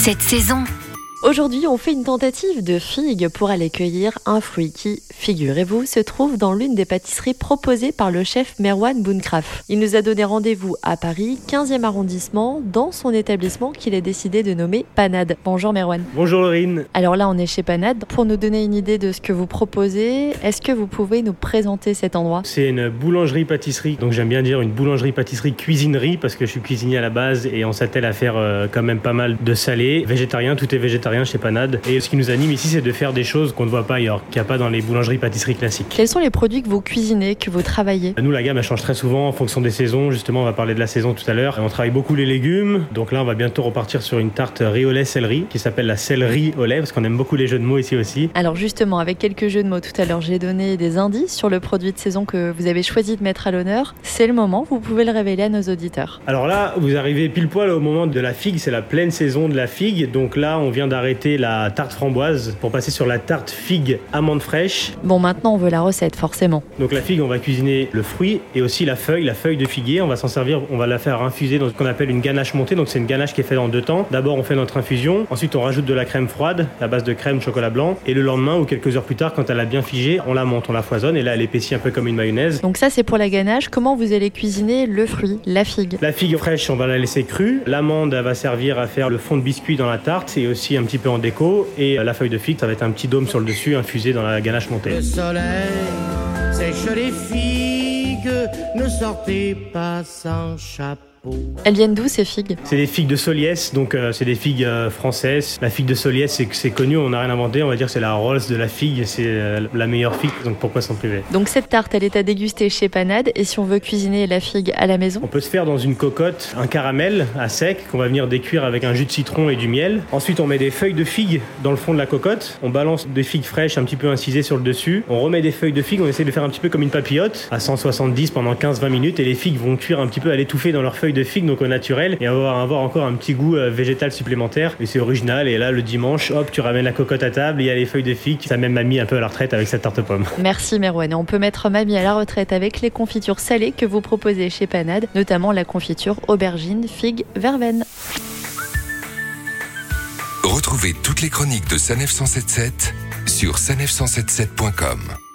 Cette saison, Aujourd'hui, on fait une tentative de figue pour aller cueillir un fruit qui, figurez-vous, se trouve dans l'une des pâtisseries proposées par le chef Merwan Bounkraf. Il nous a donné rendez-vous à Paris, 15e arrondissement, dans son établissement qu'il a décidé de nommer Panade. Bonjour Merwan. Bonjour Laurine. Alors là, on est chez Panade. Pour nous donner une idée de ce que vous proposez, est-ce que vous pouvez nous présenter cet endroit? C'est une boulangerie-pâtisserie, donc j'aime bien dire une boulangerie-pâtisserie-cuisinerie parce que je suis cuisinier à la base et on s'attelle à faire euh, quand même pas mal de salé. Végétarien, tout est végétarien chez Panade. Et ce qui nous anime ici, c'est de faire des choses qu'on ne voit pas ailleurs, qu'il n'y a pas dans les boulangeries-pâtisseries classiques. Quels sont les produits que vous cuisinez, que vous travaillez? Nous, la gamme, elle change très souvent en fonction des saisons. Justement, on va parler de la saison tout à l'heure. On travaille beaucoup les légumes. Donc là, on va bientôt repartir sur une tarte riz au lait céleri qui s'appelle la céleri au lait parce qu'on aime beaucoup les jeux de mots ici aussi. Alors justement, avec quelques jeux de mots tout à l'heure, j'ai donné des indices sur le produit de saison que vous avez choisi de mettre à l'honneur. C'est le moment, vous pouvez le révéler à nos auditeurs. Alors là, vous arrivez pile poil au moment de la figue, c'est la pleine saison de la figue. Donc là, on vient d'arrêter la tarte framboise pour passer sur la tarte figue amande fraîche. Bon, maintenant on veut la recette, forcément. Donc la figue, on va cuisiner le fruit et aussi la feuille, la feuille de figuier. On va s'en servir, on va la faire infuser dans ce qu'on appelle une ganache montée. Donc c'est une ganache qui est faite en deux temps. D'abord, on fait notre infusion. Ensuite, on rajoute de la crème froide, la base de crème, chocolat blanc. Et le lendemain ou quelques heures plus tard, quand elle a bien figé, on la monte, on la foisonne et là, elle épaissit un peu comme une mayonnaise. Donc ça, c'est pour la ganache. Comment vous allez cuisiner le fruit, la figue? La figue fraîche, on va la laisser crue. L'amande, elle va servir à faire le fond de biscuit dans la tarte et aussi un petit peu en déco. Et la feuille de figue, ça va être un petit dôme sur le dessus, infusé dans la ganache montée. Le soleil sèche les figues, ne sortez pas sans chapeau. Elles viennent d'où ces figues? C'est des figues de Soliès, donc euh, c'est des figues euh, françaises. La figue de Soliès, c'est c'est connu, on n'a rien inventé, on va dire que c'est la Rolls de la figue, c'est euh, la meilleure figue, donc pourquoi s'en priver? Donc cette tarte, elle est à déguster chez Panade. Et si on veut cuisiner la figue à la maison? On peut se faire dans une cocotte un caramel à sec qu'on va venir décuire avec un jus de citron et du miel. Ensuite, on met des feuilles de figue dans le fond de la cocotte. On balance des figues fraîches un petit peu incisées sur le dessus. On remet des feuilles de figue, on essaie de faire un petit peu comme une papillote à 170 pendant 15-20 minutes et les figues vont cuire un petit peu à l'étouffer dans leurs feuilles de figue, donc au naturel, et on va avoir encore un petit goût euh, végétal supplémentaire. Et c'est original. Et là, le dimanche, hop, tu ramènes la cocotte à table, et il y a les feuilles de figue. Ça même m'a mis un peu à la retraite avec cette tarte pomme. Merci Merwan. On peut mettre mamie à la retraite avec les confitures salées que vous proposez chez Panade, notamment la confiture aubergine, figue, verveine. Retrouvez toutes les chroniques de Sanef 177 sur sanef177.com.